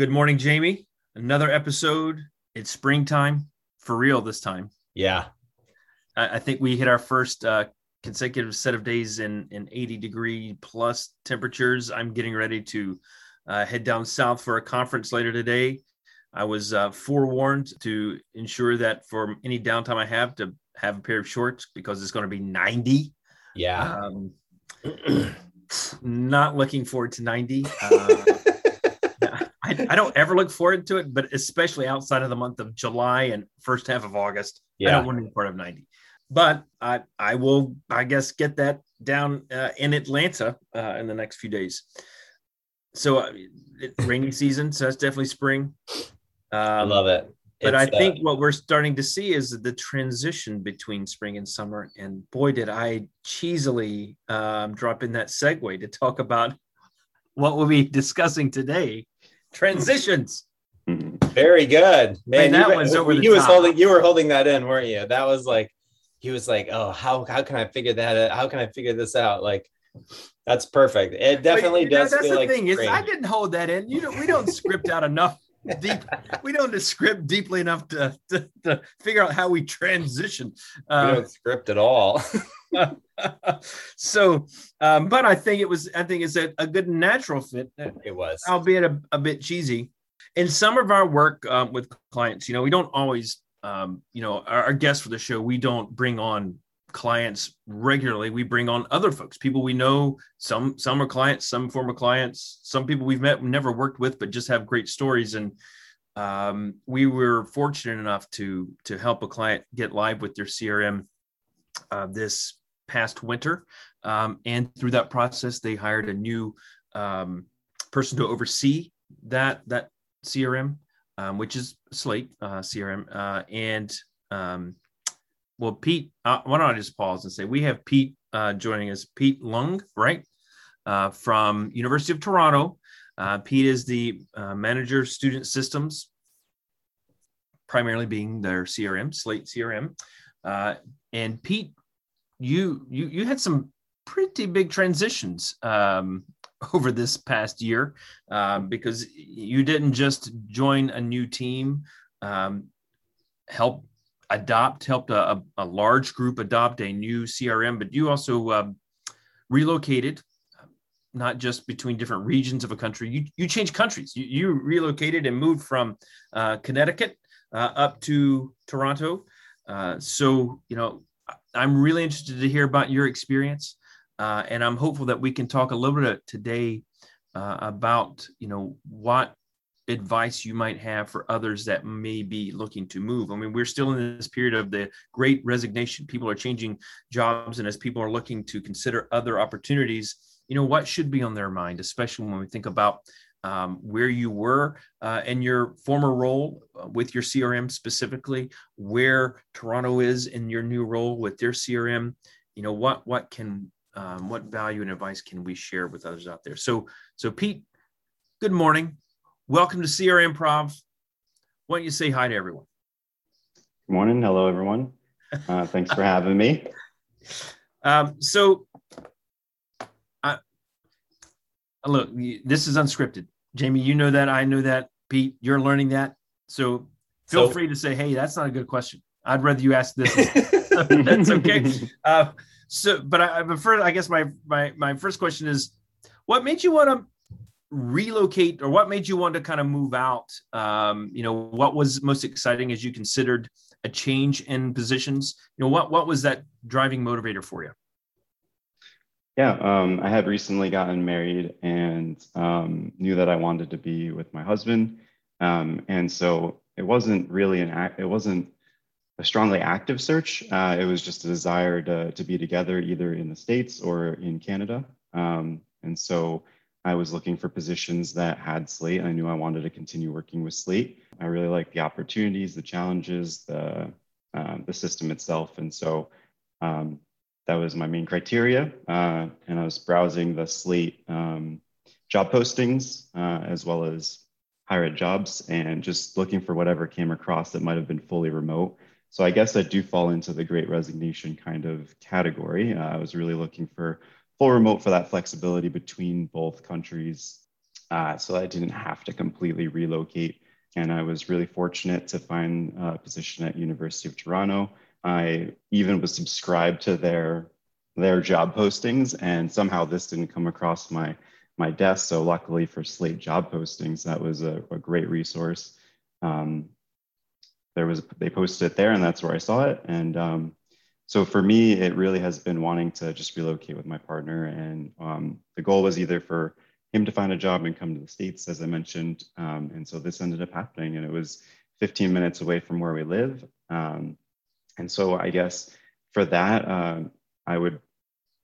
Good morning, Jamie. Another episode. It's springtime for real this time. Yeah. I, I think we hit our first uh, consecutive set of days in, in 80 degree plus temperatures. I'm getting ready to uh, head down south for a conference later today. I was uh, forewarned to ensure that for any downtime I have to have a pair of shorts because it's going to be 90. Yeah. Um, not looking forward to 90. Uh, I, I, don't ever look forward to it, but especially outside of the month of July and first half of August, yeah. I don't want to be part of 90. But I, I will, I guess, get that down uh, in Atlanta uh, in the next few days. So, uh, it, rainy season, so that's definitely spring. Um, I love it. But it's, I think uh, what we're starting to see is the transition between spring and summer. And boy, did I cheesily um, drop in that segue to talk about what we'll be discussing today transitions. Very good, man. that you, was over the was holding. You were holding that in, weren't you? That was like, he was like, "Oh, how how can I figure that? Out? How can I figure this out?" Like, that's perfect. It definitely but, does. Know, that's the like thing is, I didn't hold that in. You know, we don't script out enough deep. We don't script deeply enough to, to, to figure out how we transition. Uh, we don't script at all. so, um, but I think it was. I think it's a, a good natural fit. It was, albeit a, a bit cheesy. In some of our work um, with clients, you know, we don't always, um, you know, our, our guests for the show. We don't bring on clients regularly we bring on other folks people we know some some are clients some former clients some people we've met never worked with but just have great stories and um, we were fortunate enough to to help a client get live with their crm uh, this past winter. Um, and through that process, they hired a new um, person to oversee that that CRM, um, which is Slate uh, CRM. Uh, and um, well, Pete, uh, why don't I just pause and say we have Pete uh, joining us, Pete Lung, right, uh, from University of Toronto. Uh, Pete is the manager of student systems, primarily being their CRM, Slate CRM. and Pete you you you had some pretty big transitions um, over this past year um, because you didn't just join a new team, um, help adopt, helped a, a, large group adopt a new CRM, but you also um, relocated, not just between different regions of a country. You you changed countries. You, you relocated and moved from uh, Connecticut uh, up to Toronto. Uh, so you know I'm really interested to hear about your experience, uh, and I'm hopeful that we can talk a little bit today uh, about you know what advice you might have for others that may be looking to move. I mean, we're still in this period of the great resignation. People are changing jobs, and as people are looking to consider other opportunities, you know what should be on their mind, especially when we think about um, where you were uh, in your former role uh, with your CRM specifically, where Toronto is in your new role with their CRM. You know what what can um, what value and advice can we share with others out there? So so Pete, good morning, welcome to CR Improv. Why don't you say hi to everyone? Good morning, hello everyone. Uh, thanks for having me. Um, so look, this is unscripted. Jamie, you know that. I know that. Pete, you're learning that. So feel so, free to say, hey, that's not a good question. I'd rather you ask this. that's okay. Uh, so, but I, but first, I guess my my my first question is, what made you want to relocate, or what made you want to kind of move out? Um, you know, what was most exciting as you considered a change in positions? You know, what what was that driving motivator for you? Yeah, um, I had recently gotten married and um, knew that I wanted to be with my husband, um, and so it wasn't really an act. It wasn't a strongly active search. Uh, it was just a desire to to be together, either in the states or in Canada. Um, and so I was looking for positions that had Slate. I knew I wanted to continue working with Slate. I really liked the opportunities, the challenges, the uh, the system itself, and so um, that was my main criteria. Uh, and I was browsing the Slate um, job postings uh, as well as higher ed jobs and just looking for whatever came across that might have been fully remote. So I guess I do fall into the great resignation kind of category. Uh, I was really looking for full remote for that flexibility between both countries. Uh, so I didn't have to completely relocate. And I was really fortunate to find a position at University of Toronto. I even was subscribed to their their job postings, and somehow this didn't come across my my desk. So luckily for Slate job postings, that was a, a great resource. Um, there was they posted it there, and that's where I saw it. And um, so for me, it really has been wanting to just relocate with my partner, and um, the goal was either for him to find a job and come to the states, as I mentioned. Um, and so this ended up happening, and it was 15 minutes away from where we live. Um, and so I guess for that, uh, I would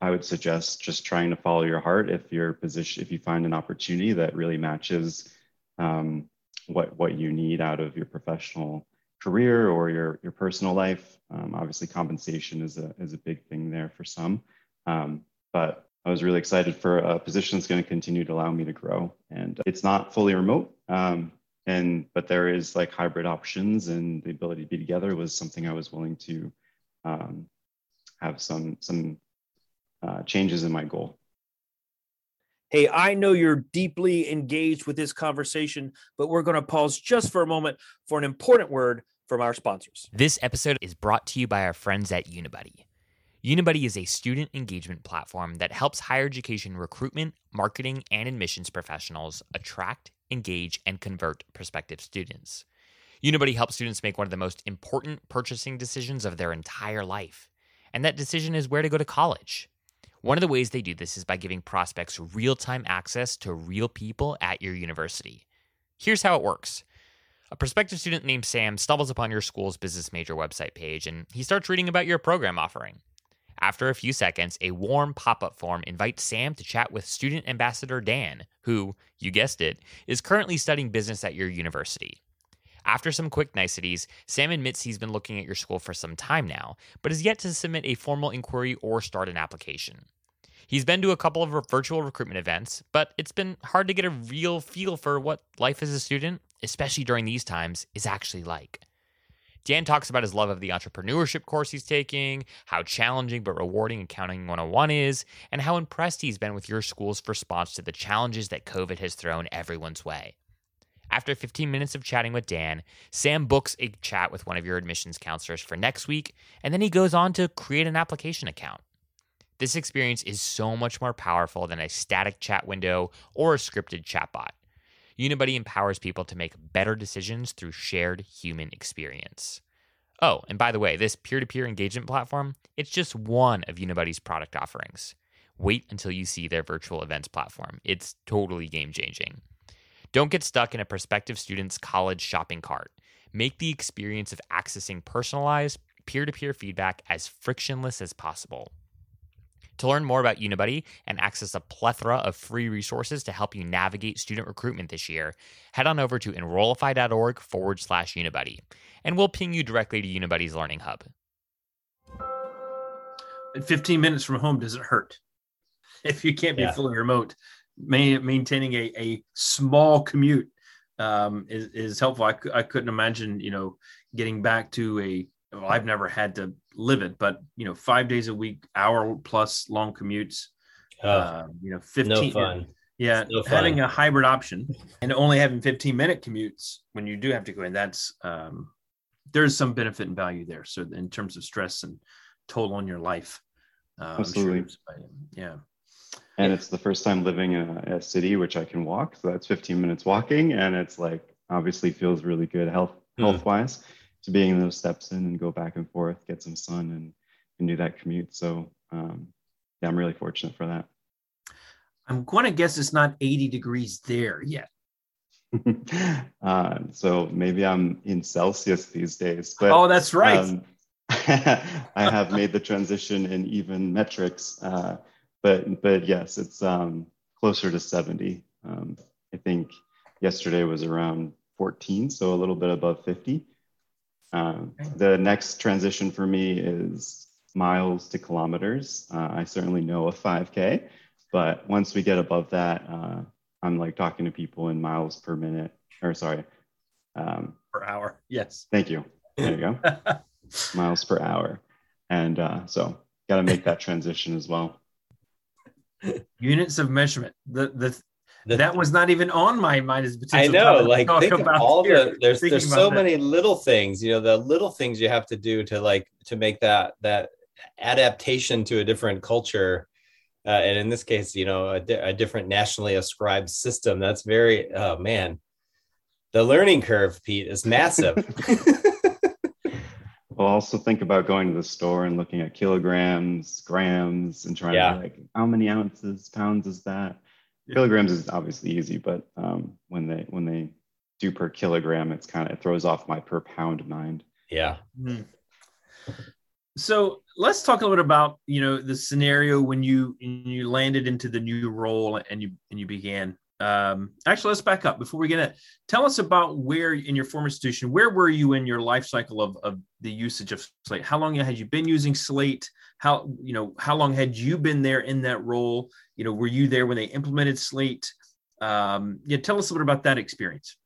I would suggest just trying to follow your heart if your position, if you find an opportunity that really matches um, what what you need out of your professional career or your your personal life. Um, obviously, compensation is a is a big thing there for some, um, but I was really excited for a position that's going to continue to allow me to grow. And it's not fully remote, um, and but there is like hybrid options, and the ability to be together was something I was willing to um, have some some uh, changes in my goal. Hey, I know you're deeply engaged with this conversation, but we're going to pause just for a moment for an important word from our sponsors. This episode is brought to you by our friends at Unibuddy. Unibuddy is a student engagement platform that helps higher education recruitment, marketing, and admissions professionals attract, engage, and convert prospective students. Unibuddy helps students make one of the most important purchasing decisions of their entire life, and that decision is where to go to college. One of the ways they do this is by giving prospects real time access to real people at your university. Here's how it works a prospective student named Sam stumbles upon your school's business major website page and he starts reading about your program offering. After a few seconds, a warm pop up form invites Sam to chat with student ambassador Dan, who, you guessed it, is currently studying business at your university. After some quick niceties, Sam admits he's been looking at your school for some time now, but has yet to submit a formal inquiry or start an application. He's been to a couple of virtual recruitment events, but it's been hard to get a real feel for what life as a student, especially during these times, is actually like. Dan talks about his love of the entrepreneurship course he's taking, how challenging but rewarding Accounting 101 is, and how impressed he's been with your school's response to the challenges that COVID has thrown everyone's way. After 15 minutes of chatting with Dan, Sam books a chat with one of your admissions counselors for next week, and then he goes on to create an application account. This experience is so much more powerful than a static chat window or a scripted chatbot. Unibuddy empowers people to make better decisions through shared human experience. Oh, and by the way, this peer-to-peer engagement platform, it's just one of Unibuddy's product offerings. Wait until you see their virtual events platform. It's totally game-changing. Don't get stuck in a prospective student's college shopping cart. Make the experience of accessing personalized peer-to-peer feedback as frictionless as possible. To learn more about Unibuddy and access a plethora of free resources to help you navigate student recruitment this year, head on over to enrollify.org forward slash Unibuddy, and we'll ping you directly to Unibuddy's Learning Hub. At 15 minutes from home does it hurt. If you can't be yeah. fully remote, maintaining a, a small commute um, is, is helpful. I, I couldn't imagine, you know, getting back to a well, I've never had to live it, but you know, five days a week, hour plus long commutes. Oh, uh, you know, fifteen. No fun. Yeah, no fun. having a hybrid option and only having 15 minute commutes when you do have to go in, that's um, there's some benefit and value there. So in terms of stress and toll on your life, uh, absolutely, sure yeah. And it's the first time living in a, a, city which I can walk, so that's 15 minutes walking, and it's like obviously feels really good health hmm. health wise to being in those steps in and go back and forth, get some sun and, and do that commute. So um, yeah, I'm really fortunate for that. I'm going to guess it's not 80 degrees there yet. uh, so maybe I'm in Celsius these days. But, oh, that's right. Um, I have made the transition in even metrics, uh, but but yes, it's um, closer to 70. Um, I think yesterday was around 14, so a little bit above 50. Um, the next transition for me is miles to kilometers. Uh, I certainly know a 5K, but once we get above that, uh, I'm like talking to people in miles per minute, or sorry, um, per hour. Yes. Thank you. There you go. miles per hour, and uh, so got to make that transition as well. Units of measurement. The the the, that was not even on my mind as potential. I know, like think of all here, the there's there's so that. many little things, you know, the little things you have to do to like to make that that adaptation to a different culture. Uh, and in this case, you know, a, a different nationally ascribed system. That's very, oh man, the learning curve, Pete, is massive. Well, also think about going to the store and looking at kilograms, grams, and trying yeah. to like how many ounces, pounds is that? Kilograms is obviously easy, but um, when they when they do per kilogram, it's kind of it throws off my per pound mind. Yeah. Mm-hmm. So let's talk a little bit about you know the scenario when you you landed into the new role and you and you began. Um, actually, let's back up before we get it. Tell us about where in your former institution, where were you in your life cycle of, of the usage of Slate? How long had you been using Slate? How you know how long had you been there in that role? you know, were you there when they implemented Slate? Um, yeah, tell us a little bit about that experience.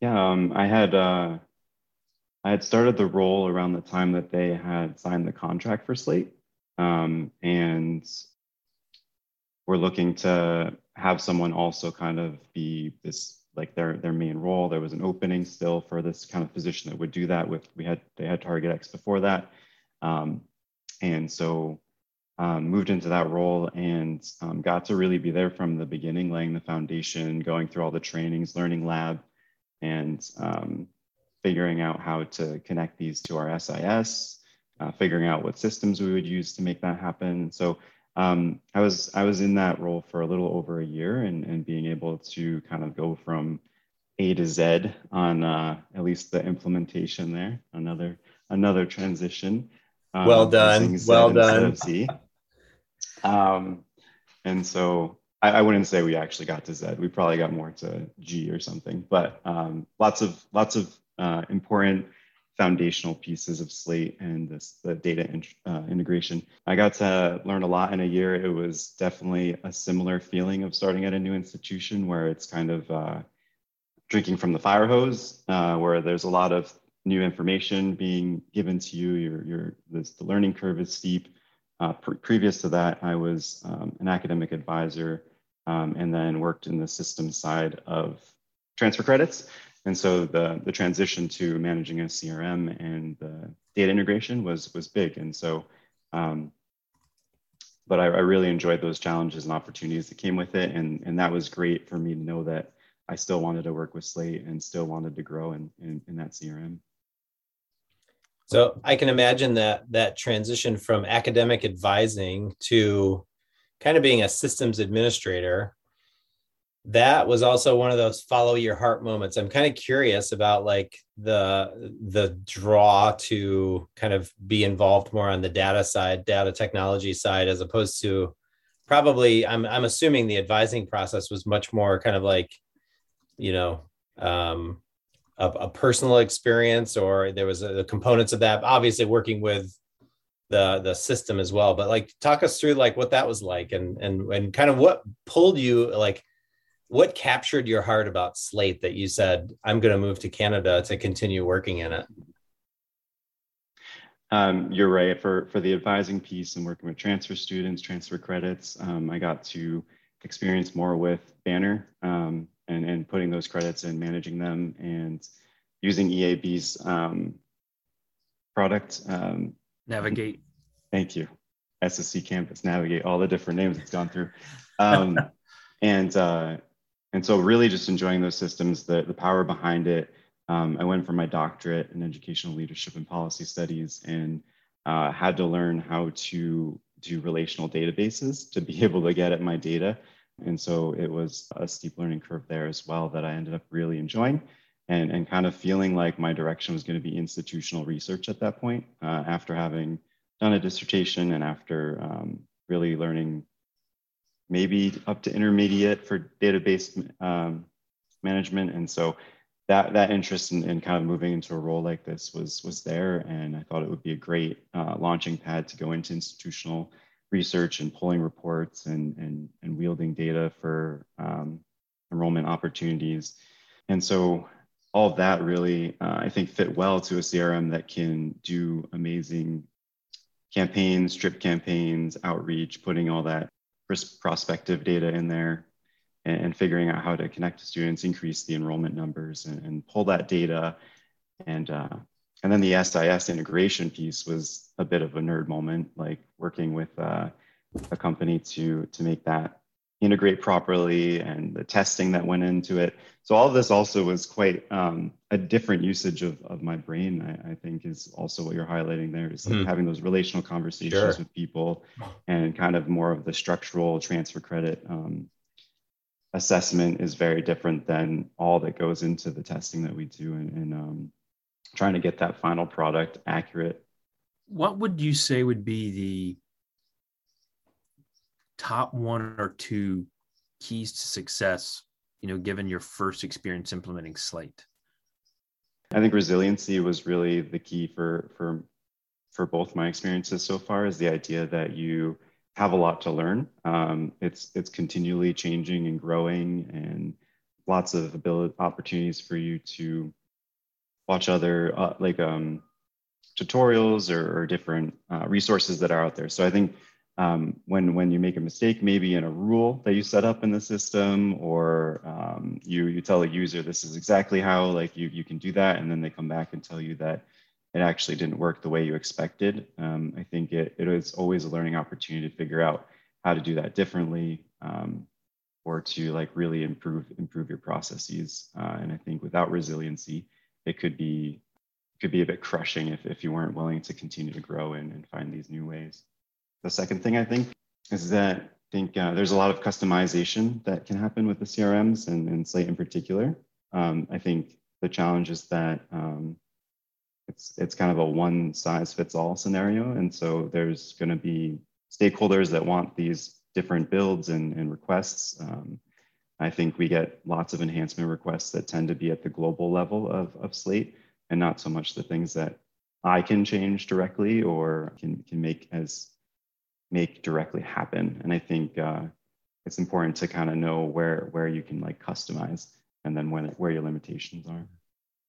Yeah, um, I had uh, I had started the role around the time that they had signed the contract for Slate, um, and we're looking to have someone also kind of be this like their their main role. There was an opening still for this kind of position that would do that. With we had they had TargetX before that, um, and so um, moved into that role and um, got to really be there from the beginning, laying the foundation, going through all the trainings, learning lab, and um, figuring out how to connect these to our SIS, uh, figuring out what systems we would use to make that happen. So um, I was I was in that role for a little over a year, and, and being able to kind of go from A to Z on uh, at least the implementation there. Another another transition. Um, well done. Well done. Um, and so I, I, wouldn't say we actually got to Z. We probably got more to G or something. But um, lots of lots of uh, important foundational pieces of Slate and this the data in, uh, integration. I got to learn a lot in a year. It was definitely a similar feeling of starting at a new institution where it's kind of uh, drinking from the fire hose, uh, where there's a lot of new information being given to you. Your, your this, the learning curve is steep. Uh, pre- previous to that, I was um, an academic advisor um, and then worked in the system side of transfer credits. And so the, the transition to managing a CRM and the data integration was, was big. And so, um, but I, I, really enjoyed those challenges and opportunities that came with it. And, and that was great for me to know that I still wanted to work with Slate and still wanted to grow in, in, in that CRM. So I can imagine that that transition from academic advising to kind of being a systems administrator. That was also one of those follow your heart moments. I'm kind of curious about like the the draw to kind of be involved more on the data side data technology side as opposed to probably i'm i'm assuming the advising process was much more kind of like you know um a, a personal experience or there was a, the components of that obviously working with the the system as well but like talk us through like what that was like and and and kind of what pulled you like what captured your heart about slate that you said i'm going to move to canada to continue working in it um, you're right. For for the advising piece and working with transfer students transfer credits um, i got to experience more with banner. Um, and, and putting those credits and managing them and using EAB's um, product. Um, Navigate. Thank you. SSC Campus, Navigate, all the different names it's gone through. Um, and, uh, and so really just enjoying those systems, the, the power behind it. Um, I went for my doctorate in educational leadership and policy studies and uh, had to learn how to do relational databases to be able to get at my data and so it was a steep learning curve there as well that I ended up really enjoying and, and kind of feeling like my direction was going to be institutional research at that point uh, after having done a dissertation and after um, really learning maybe up to intermediate for database um, management. And so that, that interest in, in, kind of moving into a role like this was, was there. And I thought it would be a great uh, launching pad to go into institutional research and pulling reports and, and, and wielding data for um, enrollment opportunities. And so all that really, uh, I think, fit well to a CRM that can do amazing campaigns, drip campaigns, outreach, putting all that prospective data in there and, and, figuring out how to connect to students, increase the enrollment numbers, and, and pull that data. And uh, and then the SIS integration piece was a bit of a nerd moment, like working with uh, a company to to make that integrate properly and the testing that went into it. So all of this also was quite um, a different usage of, of my brain. I, I, think is also what you're highlighting there is like mm. having those relational conversations sure. with people and kind of more of the structural transfer credit um, assessment is very different than all that goes into the testing that we do and, and um, trying to get that final product accurate. What would you say would be the top one or two keys to success, you know, given your first experience implementing Slate? I think resiliency was really the key for for for both my experiences so far is the idea that you have a lot to learn. Um, it's it's continually changing and growing, and lots of ability opportunities for you to watch other uh, like um, tutorials or, or different uh, resources that are out there. So I think um, when when you make a mistake, maybe in a rule that you set up in the system, or um, you you tell a user this is exactly how like you you can do that, and then they come back and tell you that it actually didn't work the way you expected. Um, I think it it is always a learning opportunity to figure out how to do that differently, um, or to like really improve improve your processes. Uh, and I think without resiliency, it could be could be a bit crushing if if you weren't willing to continue to grow and, and find these new ways. The second thing I think is that I think uh, there's a lot of customization that can happen with the CRMs and, and Slate in particular. Um, I think the challenge is that um, it's it's kind of a one size fits all scenario, and so there's going to be stakeholders that want these different builds and, and requests. Um, I think we get lots of enhancement requests that tend to be at the global level of, of Slate and not so much the things that I can change directly or can, can make as make directly happen. And I think uh, it's important to kind of know where where you can like customize and then when where your limitations are.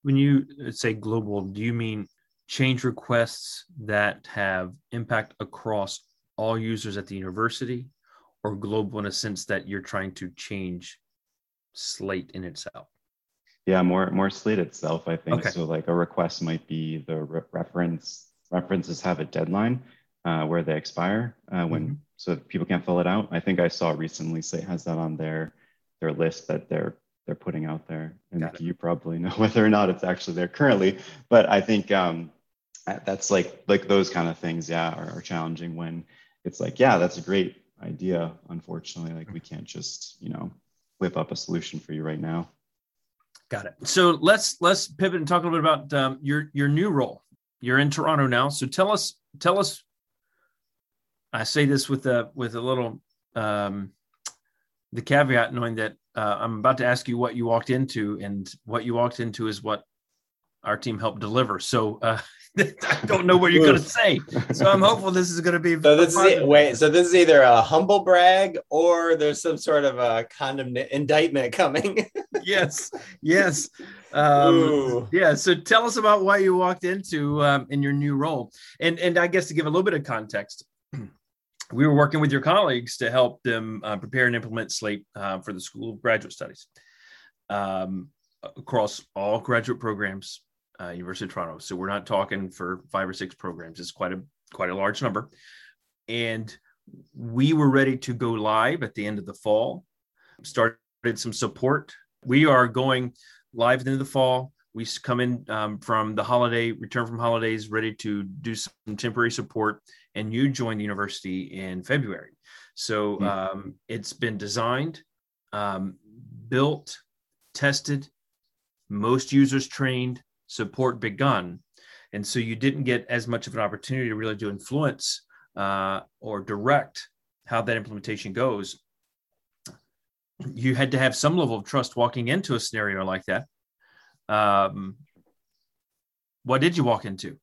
When you say global, do you mean change requests that have impact across all users at the university, or global in a sense that you're trying to change Slate in itself? Yeah, more more Slate itself. I think okay. so. Like a request might be the re- reference references have a deadline uh, where they expire uh, when mm-hmm. so people can't fill it out. I think I saw recently Slate has that on their their list that they're they're putting out there, and you probably know whether or not it's actually there currently. But I think um, that's like like those kind of things, yeah, are, are challenging when it's like, yeah, that's a great idea. Unfortunately, like we can't just you know whip up a solution for you right now. Got it. So let's let's pivot and talk a little bit about um, your your new role. You're in Toronto now, so tell us tell us I say this with a with a little um, the caveat, knowing that uh, I'm about to ask you what you walked into, and what you walked into is what our team helped deliver. So uh, I don't know what you're going to say. So I'm hopeful this is going to be. So this is, wait. So this is either a humble brag or there's some sort of a condemn indictment coming. yes. Yes. Um, yeah. So tell us about why you walked into um, in your new role, and and I guess to give a little bit of context we were working with your colleagues to help them uh, prepare and implement Slate uh, for the School of Graduate Studies um, across all graduate programs, uh, University of Toronto. So we're not talking for five or six programs; it's quite a quite a large number. And we were ready to go live at the end of the fall. Started some support. We are going live at the end of the fall. We come in um, from the holiday, return from holidays, ready to do some temporary support and you joined the university in February. So hmm. um, it's been designed, um, built, tested, most users trained, support begun. And so you didn't get as much of an opportunity to really to influence uh, or direct how that implementation goes. You had to have some level of trust walking into a scenario like that. Um, what did you walk into?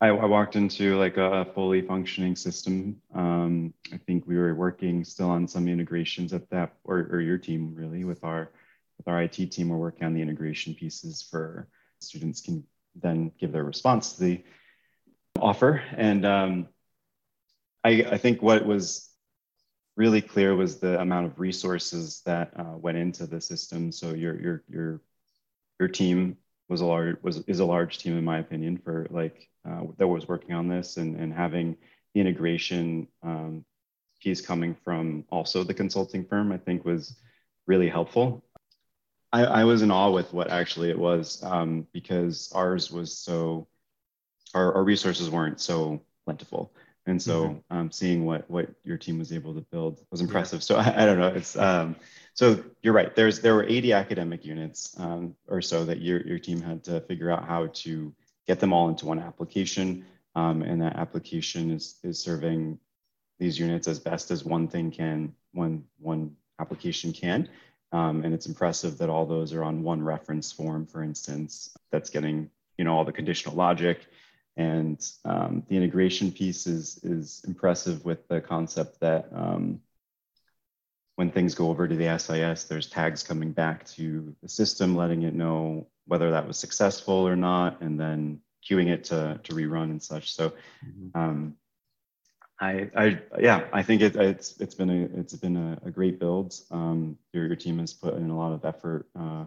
I, I, walked into like a fully functioning system. Um, I think we were working still on some integrations at that, or, or your team really with our with our IT team. We're working on the integration pieces for students can then give their response to the offer. And um, I, I think what was really clear was the amount of resources that uh, went into the system. So your your your your team was a large was is a large team in my opinion for like uh, that was working on this and and having the integration um, piece coming from also the consulting firm I think was really helpful. I, I was in awe with what actually it was um, because ours was so our, our resources weren't so plentiful. And so mm-hmm. um, seeing what what your team was able to build was impressive. So I, I, don't know. It's um, so you're right. There's there were 80 academic units um, or so that your, your team had to figure out how to get them all into one application. Um, and that application is is serving these units as best as one thing can one one application can um, and it's impressive that all those are on one reference form for instance that's getting you know all the conditional logic and um, the integration piece is, is impressive with the concept that um, when things go over to the SIS, there's tags coming back to the system, letting it know whether that was successful or not, and then queuing it to, to rerun and such. So, mm-hmm. I, I, yeah, I think it, it's it's been a it's been a, a great build. Um, your your team has put in a lot of effort uh,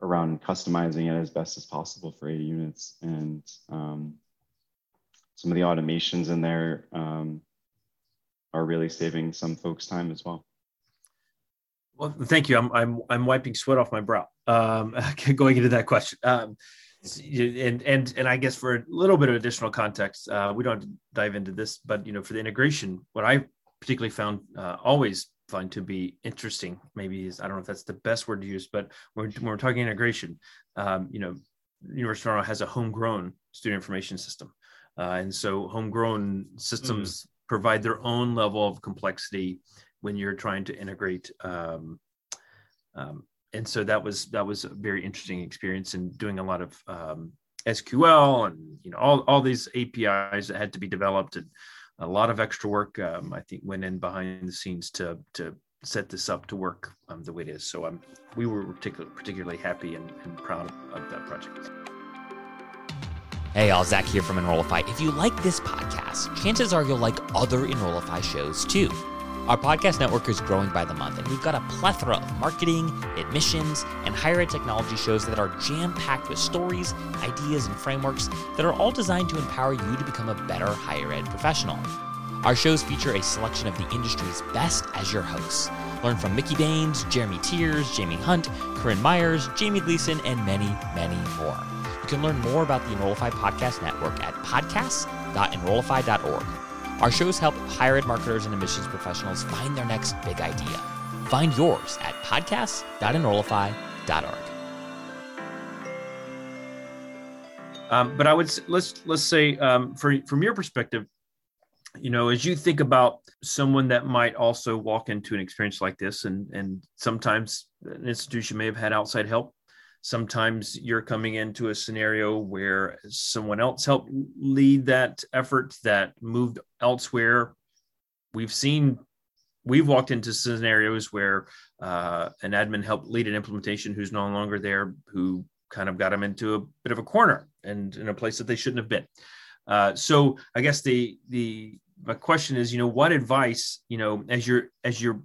around customizing it as best as possible for 80 units, and um, some of the automations in there um, are really saving some folks time as well. Well, thank you. I'm I'm I'm wiping sweat off my brow. Um, going into that question, um, and and and I guess for a little bit of additional context, uh, we don't dive into this, but you know, for the integration, what I particularly found uh, always find to be interesting, maybe is I don't know if that's the best word to use, but when, when we're talking integration, um, you know, University of Toronto has a homegrown student information system. Uh, and so homegrown systems mm. provide their own level of complexity when you're trying to integrate. Um, um, and so that was that was a very interesting experience in doing a lot of um, SQL and you know all, all these APIs that had to be developed and a lot of extra work um, I think went in behind the scenes to to set this up to work um, the way it is. So I'm we were particularly particularly happy and, and proud of, of that project. Hey, all, Zach here from Enrollify. If you like this podcast, chances are you'll like other Enrollify shows too. Our podcast network is growing by the month, and we've got a plethora of marketing, admissions, and higher ed technology shows that are jam packed with stories, ideas, and frameworks that are all designed to empower you to become a better higher ed professional. Our shows feature a selection of the industry's best as your hosts. Learn from Mickey Baines, Jeremy Tears, Jamie Hunt, Corinne Myers, Jamie Gleason, and many, many more. You can learn more about the Enrollify Podcast Network at podcasts.enrollify.org. Our shows help higher ed marketers and admissions professionals find their next big idea. Find yours at podcasts.enrollify.org. Um, but I would let's let's say um, for, from your perspective, you know, as you think about someone that might also walk into an experience like this, and and sometimes an institution may have had outside help Sometimes you're coming into a scenario where someone else helped lead that effort that moved elsewhere. We've seen, we've walked into scenarios where uh, an admin helped lead an implementation who's no longer there, who kind of got them into a bit of a corner and in a place that they shouldn't have been. Uh, so I guess the the my question is, you know, what advice, you know, as you're as you're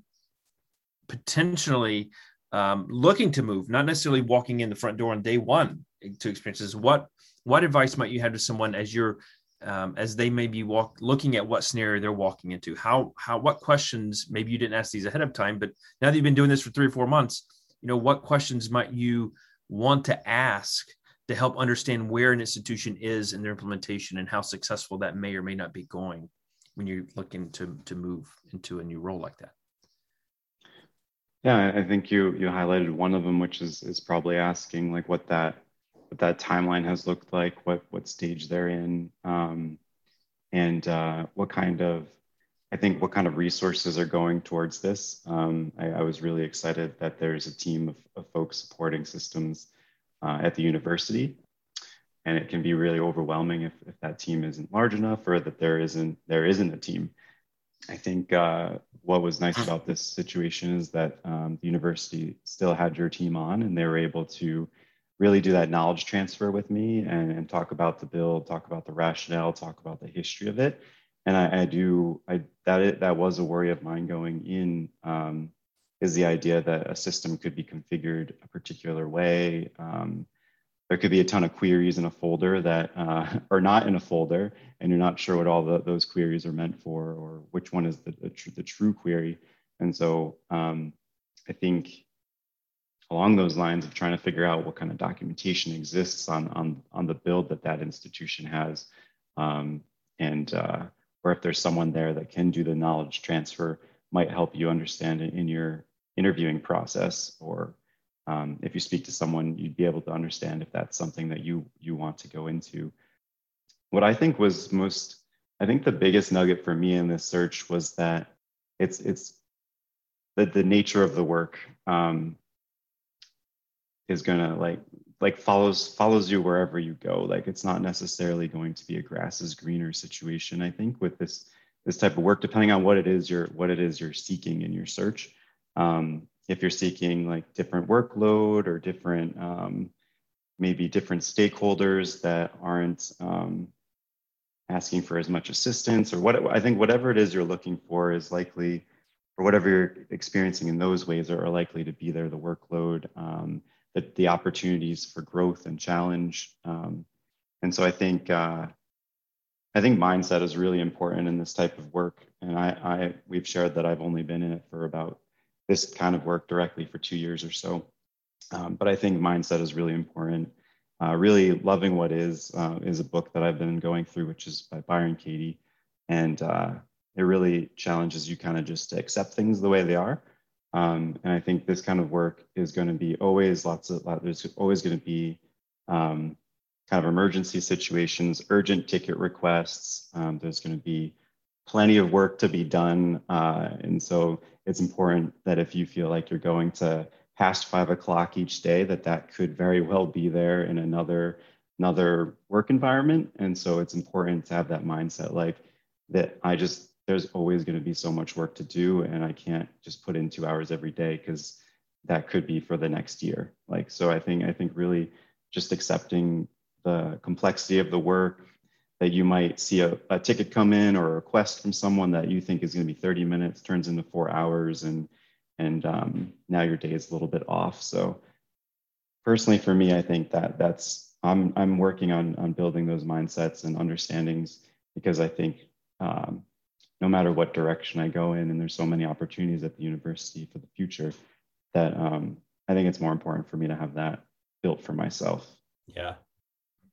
potentially um, looking to move, not necessarily walking in the front door on day one to experiences. What what advice might you have to someone as you're um, as they may be walk looking at what scenario they're walking into? How how what questions maybe you didn't ask these ahead of time, but now that you've been doing this for three or four months, you know what questions might you want to ask to help understand where an institution is in their implementation and how successful that may or may not be going when you're looking to to move into a new role like that. Yeah, I think you you highlighted one of them, which is is probably asking like what that what that timeline has looked like, what what stage they're in, um, and uh, what kind of I think what kind of resources are going towards this. Um, I, I, was really excited that there's a team of, of folks supporting systems uh, at the university, and it can be really overwhelming if, if that team isn't large enough or that there isn't there isn't a team. I think uh, what was nice about this situation is that um, the university still had your team on, and they were able to really do that knowledge transfer with me and, and talk about the bill, talk about the rationale, talk about the history of it. And I, I do, I that it, that was a worry of mine going in. Um, is the idea that a system could be configured a particular way. Um, there could be a ton of queries in a folder that uh, are not in a folder, and you're not sure what all the, those queries are meant for, or which one is the, the, tr- the true query. And so um, I think along those lines of trying to figure out what kind of documentation exists on, on, on the build that that institution has, um, and uh, or if there's someone there that can do the knowledge transfer, might help you understand in your interviewing process or um, if you speak to someone, you'd be able to understand if that's something that you you want to go into. What I think was most, I think the biggest nugget for me in this search was that it's it's the the nature of the work um, is gonna like like follows follows you wherever you go. Like it's not necessarily going to be a grass is greener situation. I think with this this type of work, depending on what it is you're what it is you're seeking in your search. Um, if you're seeking like different workload or different um, maybe different stakeholders that aren't um, asking for as much assistance or what I think whatever it is you're looking for is likely or whatever you're experiencing in those ways are, likely to be there the workload um, the, the opportunities for growth and challenge um, and so I think uh, I think mindset is really important in this type of work and I, I we've shared that I've only been in it for about this kind of work directly for two years or so. Um, but I think mindset is really important. Uh, really loving what is uh, is a book that I've been going through, which is by Byron Katie, and uh, it really challenges you kind of just to accept things the way they are. Um, and I think this kind of work is going to be always lots of there's always going to be um, kind of emergency situations, urgent ticket requests. Um, there's going to be plenty of work to be done, uh, and so it's important that if you feel like you're going to past five o'clock each day, that that could very well be there in another another work environment. And so it's important to have that mindset, like that. I just there's always going to be so much work to do, and I can't just put in two hours every day because that could be for the next year. Like so, I think I think really just accepting the complexity of the work that you might see a, a ticket come in or a request from someone that you think is going to be 30 minutes turns into four hours and and um, now your day is a little bit off. So personally for me i think that that's i'm i'm working on on building those mindsets and understandings because i think um, no matter what direction i go in and there's so many opportunities at the university for the future that um, i think it's more important for me to have that built for myself. Yeah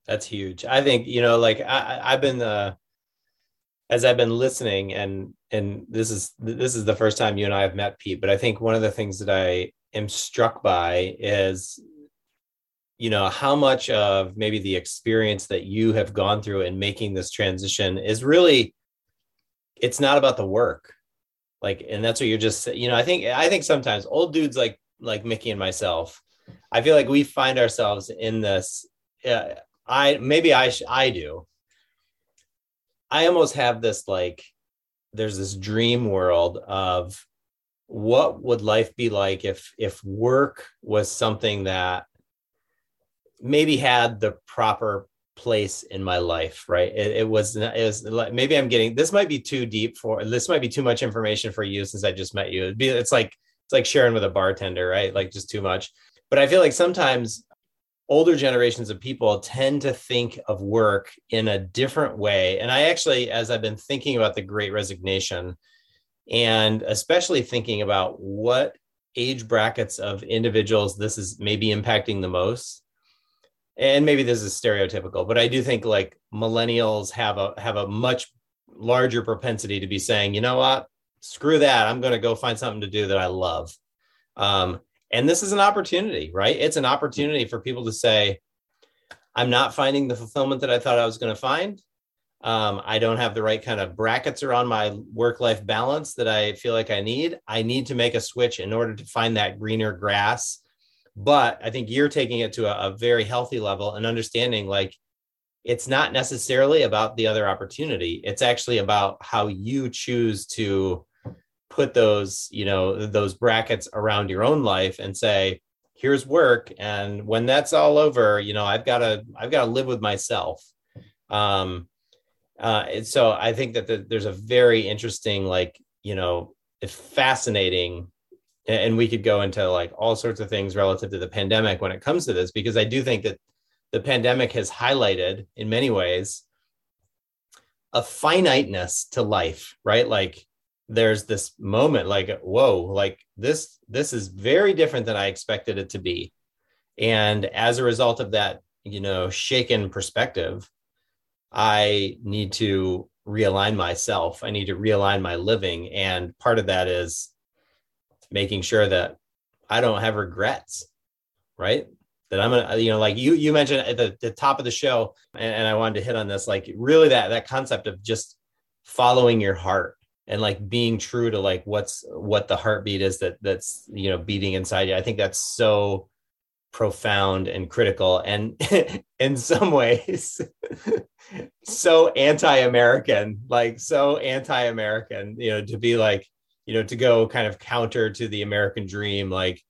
that's huge. I think, you know, like I, I've been, uh, as I've been listening and, and this is, this is the first time you and I have met Pete, but I think one of the things that I am struck by is, you know, how much of maybe the experience that you have gone through in making this transition is really, it's not about the work. Like, and that's what you're just, you know, I think, I think sometimes old dudes like, like Mickey and myself, I feel like we find ourselves in this, uh, I maybe I sh- I do. I almost have this like there's this dream world of what would life be like if if work was something that maybe had the proper place in my life right? It, it was it was like maybe i'm getting this might be too deep for this might be too much information for you since i just met you. It'd be, it's like it's like sharing with a bartender right? Like just too much. But i feel like sometimes older generations of people tend to think of work in a different way. And I actually, as I've been thinking about the great resignation, and especially thinking about what age brackets of individuals this is maybe impacting the most and maybe this is stereotypical but i do think like millennials have a have a much larger propensity to be saying you know what? Screw that. I'm going to go find something to do that i love. Um, and this is an opportunity, right? It's an opportunity for people to say, I'm not finding the fulfillment that I thought I was going to find. Um, I don't have the right kind of brackets around my work life balance that I feel like I need. I need to make a switch in order to find that greener grass. But I think you're taking it to a, a very healthy level and understanding like it's not necessarily about the other opportunity. It's actually about how you choose to put those, you know, those brackets around your own life and say, here's work. And when that's all over, you know, I've got to, I've got to live with myself. Um, uh, so I think that the, there's a very interesting, like, you know, fascinating, and we could go into like all sorts of things relative to the pandemic when it comes to this, because I do think that the pandemic has highlighted in many ways a finiteness to life, right? Like there's this moment like, whoa, like this, this is very different than I expected it to be. And as a result of that, you know, shaken perspective, I need to realign myself. I need to realign my living. And part of that is making sure that I don't have regrets, right? That I'm gonna, you know, like you you mentioned at the, the top of the show, and, and I wanted to hit on this, like really that that concept of just following your heart and like being true to like what's what the heartbeat is that that's you know beating inside you. I think that's so profound and critical and in some ways so anti-american like so anti-american you know to be like you know to go kind of counter to the american dream like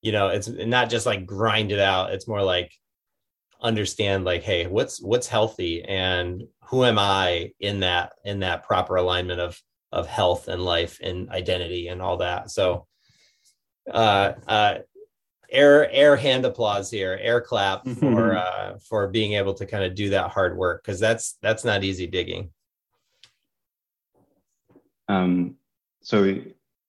you know it's not just like grind it out it's more like understand like hey what's what's healthy and who am i in that in that proper alignment of of health and life and identity and all that so uh uh air air hand applause here air clap for mm-hmm. uh for being able to kind of do that hard work because that's that's not easy digging um so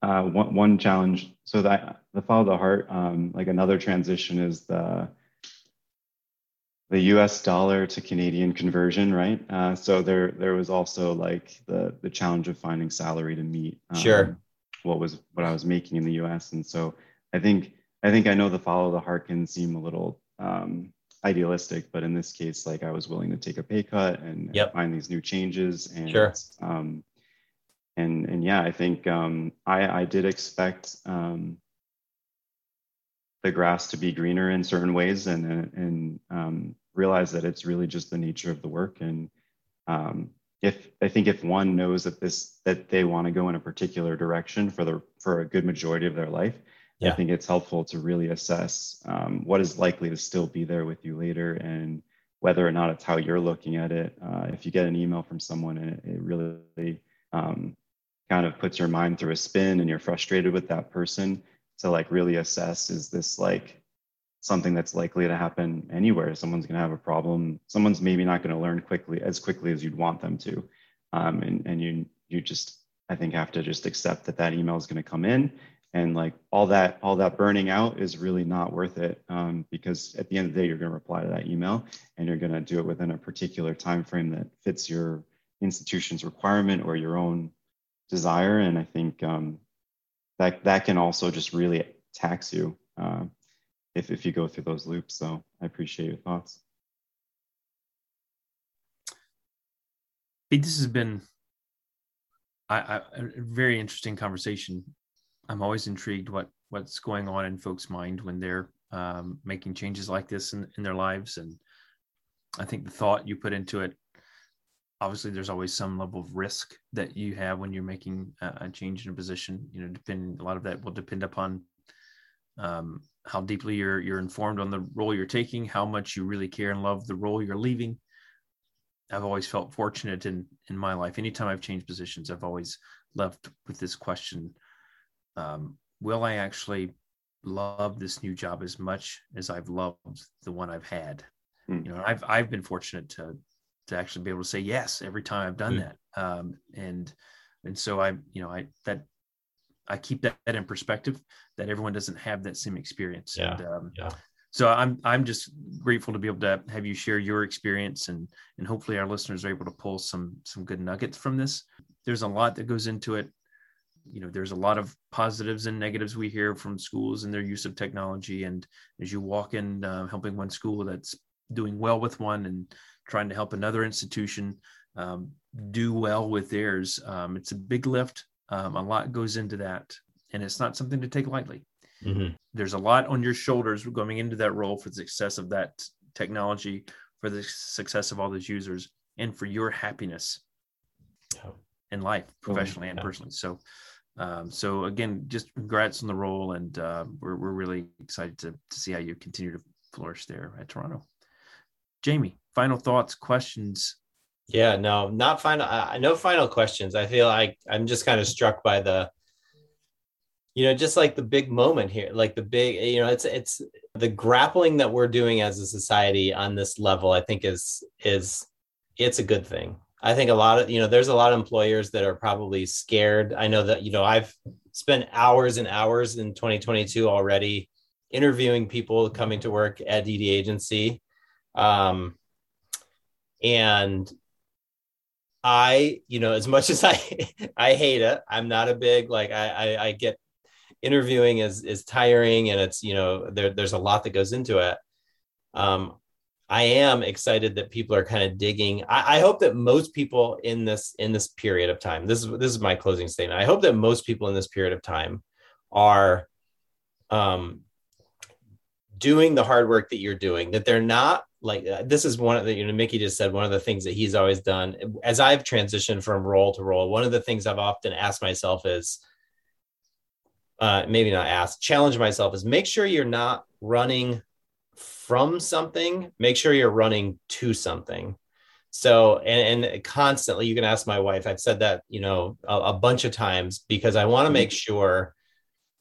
uh one, one challenge so that the follow the heart um like another transition is the the US dollar to Canadian conversion, right? Uh, so there there was also like the the challenge of finding salary to meet um, sure what was what I was making in the US, and so I think I think I know the follow the heart can seem a little um, idealistic, but in this case, like I was willing to take a pay cut and, yep. find these new changes. And, sure. Um, and and yeah, I think um, I I did expect um, the grass to be greener in certain ways, and and um, realize that it's really just the nature of the work. And um, if I think if one knows that this that they want to go in a particular direction for the for a good majority of their life, yeah. I think it's helpful to really assess um, what is likely to still be there with you later and whether or not it's how you're looking at it. Uh, if you get an email from someone and it, it really um, kind of puts your mind through a spin and you're frustrated with that person, to like really assess is this like something that's likely to happen anywhere? Someone's going to have a problem. Someone's maybe not going to learn quickly as quickly as you'd want them to, um, and and you you just I think have to just accept that that email is going to come in and like all that all that burning out is really not worth it um, because at the end of the day you're going to reply to that email and you're going to do it within a particular time frame that fits your institution's requirement or your own desire and i think um, that that can also just really tax you uh, if, if you go through those loops. So i appreciate your thoughts. This has been I, I, a very interesting conversation. I'm always intrigued what what's going on in folks' mind when they're um, making changes like this in, in their lives. And I think the thought you put into it, obviously, there's always some level of risk that you have when you're making a, change in a position. You know, depend a lot of that will depend upon um, how deeply you're you're informed on the role you're taking, how much you really care and love the role you're leaving. I've always felt fortunate in in my life. Anytime I've changed positions, I've always left with this question um, will I actually love this new job as much as I've loved the one I've had? Mm. You know, I've I've been fortunate to to actually be able to say yes every time I've done mm. that, um, and and so I you know I that I keep that, that in perspective that everyone doesn't have that same experience. Yeah. And, um, yeah. So I'm I'm just grateful to be able to have you share your experience and and hopefully our listeners are able to pull some some good nuggets from this. There's a lot that goes into it you know there's a lot of positives and negatives we hear from schools and their use of technology and as you walk in uh, helping one school that's doing well with one and trying to help another institution um, do well with theirs um, it's a big lift um, a lot goes into that and it's not something to take lightly mm-hmm. there's a lot on your shoulders going into that role for the success of that technology for the success of all those users and for your happiness in life, professionally and personally. So, um, so again, just congrats on the role, and uh, we're we're really excited to to see how you continue to flourish there at Toronto. Jamie, final thoughts, questions. Yeah, no, not final. No final questions. I feel like I'm just kind of struck by the, you know, just like the big moment here, like the big, you know, it's it's the grappling that we're doing as a society on this level. I think is is it's a good thing. I think a lot of, you know, there's a lot of employers that are probably scared. I know that, you know, I've spent hours and hours in 2022 already interviewing people coming to work at DD agency. Um, and I, you know, as much as I, I hate it, I'm not a big, like, I, I, I get interviewing is, is tiring and it's, you know, there, there's a lot that goes into it. Um, I am excited that people are kind of digging. I, I, hope that most people in this in this period of time, this is this is my closing statement. I hope that most people in this period of time are um, doing the hard work that you're doing. That they're not like uh, this is one of the you know Mickey just said one of the things that he's always done as I've transitioned from role to role. One of the things I've often asked myself is. Uh, maybe not ask, challenge myself is make sure you're not running from something, make sure you're running to something. So, and, and constantly, you can ask my wife. I've said that, you know, a, a bunch of times because I want to make sure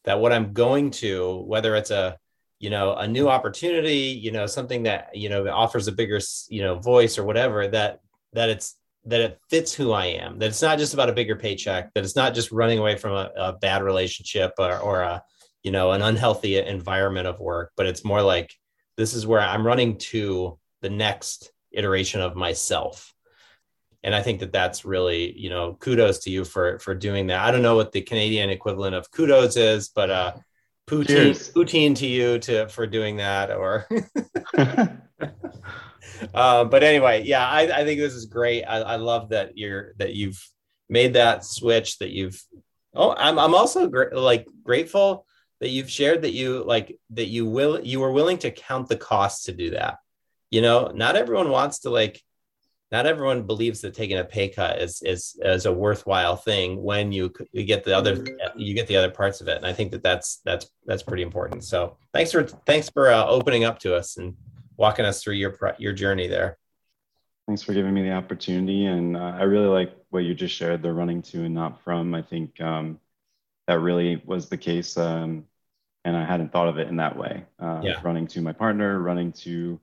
that what I'm going to, whether it's a, you know, a new opportunity, you know, something that, you know, offers a bigger, you know, voice or whatever, that, that it's, that it fits who I am, that it's not just about a bigger paycheck, that it's not just running away from a, a bad relationship or, or a, you know, an unhealthy environment of work, but it's more like, this is where I'm running to the next iteration of myself. And I think that that's really, you know, kudos to you for for doing that. I don't know what the Canadian equivalent of kudos is, but uh poutine poutine to you to for doing that or uh, but anyway, yeah, I, I think this is great. I, I love that you're that you've made that switch that you've oh I'm I'm also gr- like grateful that you've shared that you like that you will you were willing to count the cost to do that you know not everyone wants to like not everyone believes that taking a pay cut is is is a worthwhile thing when you you get the other you get the other parts of it and i think that that's that's that's pretty important so thanks for thanks for uh, opening up to us and walking us through your your journey there thanks for giving me the opportunity and uh, i really like what you just shared the running to and not from i think um, that really was the case. Um, and I hadn't thought of it in that way. Uh, yeah. Running to my partner, running to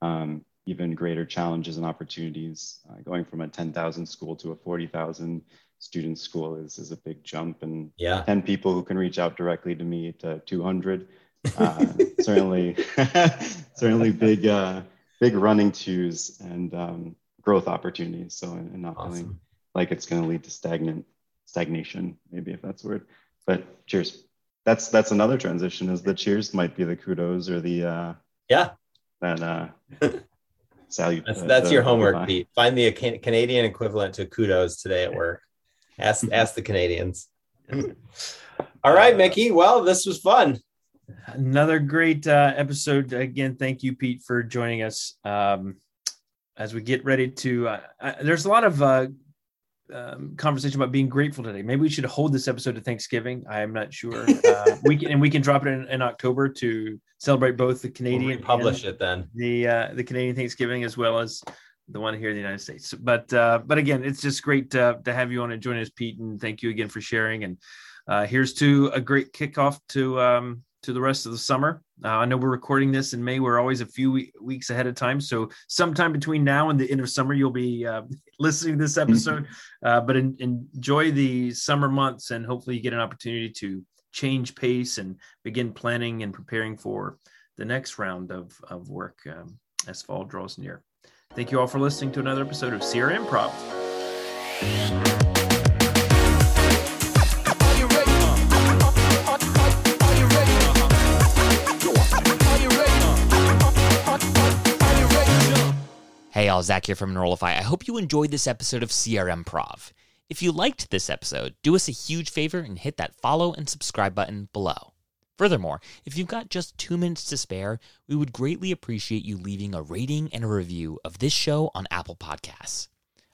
um, even greater challenges and opportunities. Uh, going from a 10,000 school to a 40,000 student school is, is a big jump. And yeah. 10 people who can reach out directly to me to 200. Uh, certainly, certainly big, uh, big running twos and um, growth opportunities. So, and not awesome. feeling like it's going to lead to stagnant stagnation, maybe if that's word. But cheers. That's that's another transition. Is the cheers might be the kudos or the uh, yeah that salute. That's, uh, that's the, your homework, Pete. Find the Canadian equivalent to kudos today at work. Ask ask the Canadians. All right, Mickey. Well, this was fun. Another great uh, episode. Again, thank you, Pete, for joining us. Um, as we get ready to, uh, uh, there's a lot of uh, um, conversation about being grateful today. Maybe we should hold this episode to Thanksgiving. I am not sure. Uh, we can and we can drop it in, in October to celebrate both the Canadian we'll publish it then the uh, the Canadian Thanksgiving as well as the one here in the United States. But uh, but again, it's just great to have you on and join us, Pete, and thank you again for sharing. And uh, here's to a great kickoff to um, to the rest of the summer. Uh, I know we're recording this in May. We're always a few we- weeks ahead of time. So, sometime between now and the end of summer, you'll be uh, listening to this episode. Uh, but in- enjoy the summer months and hopefully you get an opportunity to change pace and begin planning and preparing for the next round of, of work um, as fall draws near. Thank you all for listening to another episode of CRM Prov. Hey, all, Zach here from Enrollify. I hope you enjoyed this episode of CRM Prov. If you liked this episode, do us a huge favor and hit that follow and subscribe button below. Furthermore, if you've got just two minutes to spare, we would greatly appreciate you leaving a rating and a review of this show on Apple Podcasts.